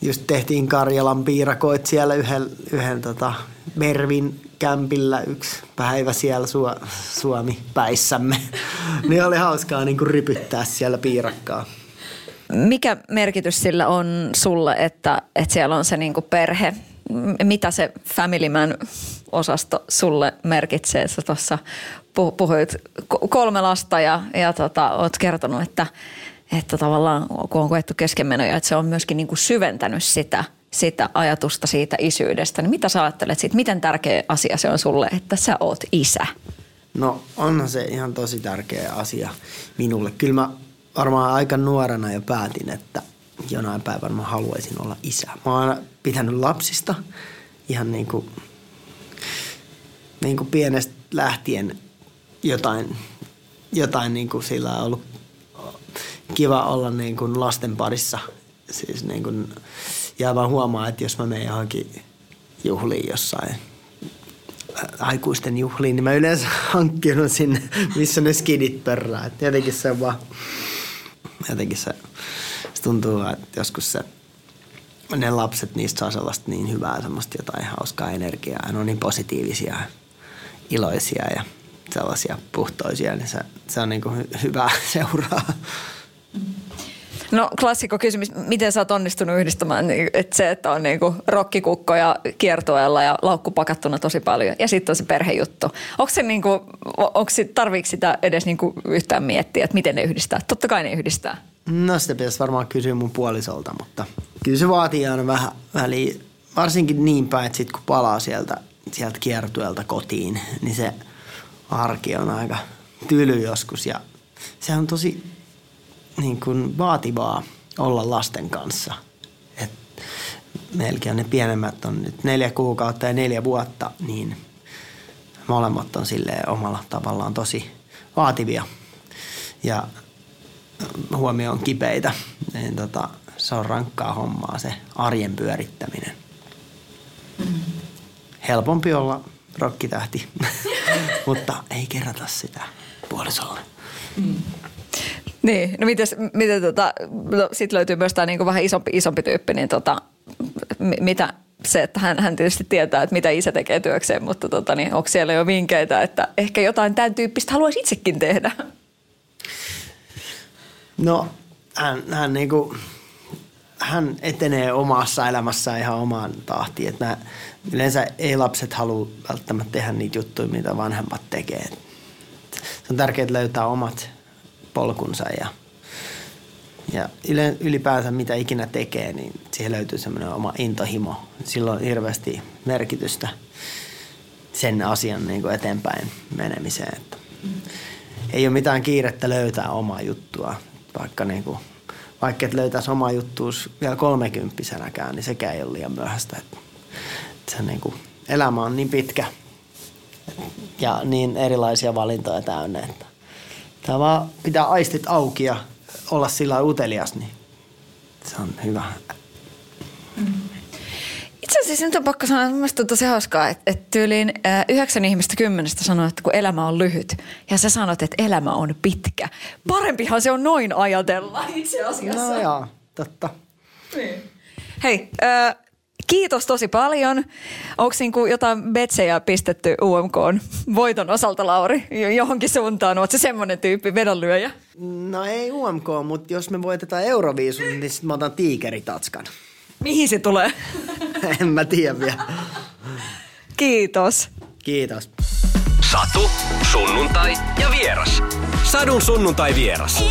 just tehtiin Karjalan piirakoit siellä yhden, yhden tota Mervin kämpillä yksi päivä siellä Su- Suomi-päissämme. niin oli hauskaa niin kuin rypyttää siellä piirakkaa. Mikä merkitys sillä on sulle, että, että siellä on se niin kuin perhe? Mitä se Family Man-osasto sulle merkitsee? Sä tuossa puhuit kolme lasta ja, ja tota, oot kertonut, että että tavallaan kun on koettu keskenmenoja, että se on myöskin niin kuin syventänyt sitä, sitä ajatusta siitä isyydestä. Niin mitä sä ajattelet siitä, miten tärkeä asia se on sulle, että sä oot isä? No onhan se ihan tosi tärkeä asia minulle. Kyllä mä varmaan aika nuorena jo päätin, että jonain päivänä mä haluaisin olla isä. Mä oon pitänyt lapsista ihan niin kuin, niin kuin pienestä lähtien jotain, jotain niin kuin sillä on ollut kiva olla niin kuin lasten parissa. Siis niin kuin, ja mä huomaan, että jos mä menen johonkin juhliin jossain aikuisten juhliin, niin mä yleensä hankkinut sinne, missä ne skidit pörrää. Et jotenkin se vaan, jotenkin se, se tuntuu, että joskus se, ne lapset, niistä saa sellaista niin hyvää, semmoista jotain hauskaa energiaa. Ne on niin positiivisia, iloisia ja sellaisia puhtoisia, niin se, se on niin kuin hy- hyvää seuraa. No klassikko kysymys, miten sä oot onnistunut yhdistämään niin, että se, että on niinku rokkikukkoja kiertueella ja laukku pakattuna tosi paljon ja sitten on se perhejuttu. Onko se niinku, se, tarviiko sitä edes niinku yhtään miettiä, että miten ne yhdistää? Totta kai ne yhdistää. No sitä pitäisi varmaan kysyä mun puolisolta, mutta kyllä se vaatii aina vähän väliä, varsinkin niin päin, että sit kun palaa sieltä, sieltä kiertueelta kotiin, niin se arki on aika tyly joskus ja se on tosi niin kuin vaativaa olla lasten kanssa. Et on ne pienemmät on nyt neljä kuukautta ja neljä vuotta, niin molemmat on sille omalla tavallaan tosi vaativia ja huomioon kipeitä. Niin tota, se on rankkaa hommaa se arjen pyörittäminen. Helpompi olla rokkitähti, mutta ei kerrata sitä puolisolle. Niin, no mites, miten tota, no sit löytyy myös tämä niinku vähän isompi, isompi tyyppi, niin tota, m- mitä se, että hän, hän tietysti tietää, että mitä isä tekee työkseen, mutta tota, niin onko siellä jo vinkkeitä, että ehkä jotain tämän tyyppistä haluaisi itsekin tehdä? No, hän, hän, niinku, hän etenee omassa elämässään ihan omaan tahtiin. Että nämä, yleensä ei lapset halua välttämättä tehdä niitä juttuja, mitä vanhemmat tekee. Se on tärkeää löytää omat polkunsa ja, ja ylipäänsä mitä ikinä tekee, niin siihen löytyy semmoinen oma intohimo. Sillä on hirveästi merkitystä sen asian niin kuin eteenpäin menemiseen. Että ei ole mitään kiirettä löytää omaa juttua, vaikka, niin kuin, vaikka et löytäisi omaa juttuus vielä kolmekymppisenäkään, niin sekään ei ole liian myöhäistä. Että, että se niin kuin, elämä on niin pitkä ja niin erilaisia valintoja täynnä, että tämä vaan pitää aistit auki ja olla sillä utelias, niin se on hyvä. Itse asiassa nyt on pakko sanoa, että mielestäni on tosi hauskaa, että, että tyyliin äh, yhdeksän ihmistä kymmenestä sanoo, että kun elämä on lyhyt ja sä sanot, että elämä on pitkä. Parempihan se on noin ajatella itse asiassa. No joo, totta. Hei, äh, kiitos tosi paljon. Onko niinku jotain betsejä pistetty UMK voiton osalta, Lauri, johonkin suuntaan? Oletko se semmoinen tyyppi vedonlyöjä? No ei UMK, mutta jos me voitetaan Euroviisun, niin sitten mä otan tiikeritatskan. Mihin se tulee? en mä tiedä vielä. Kiitos. Kiitos. Satu, sunnuntai ja vieras. Sadun sunnuntai vieras.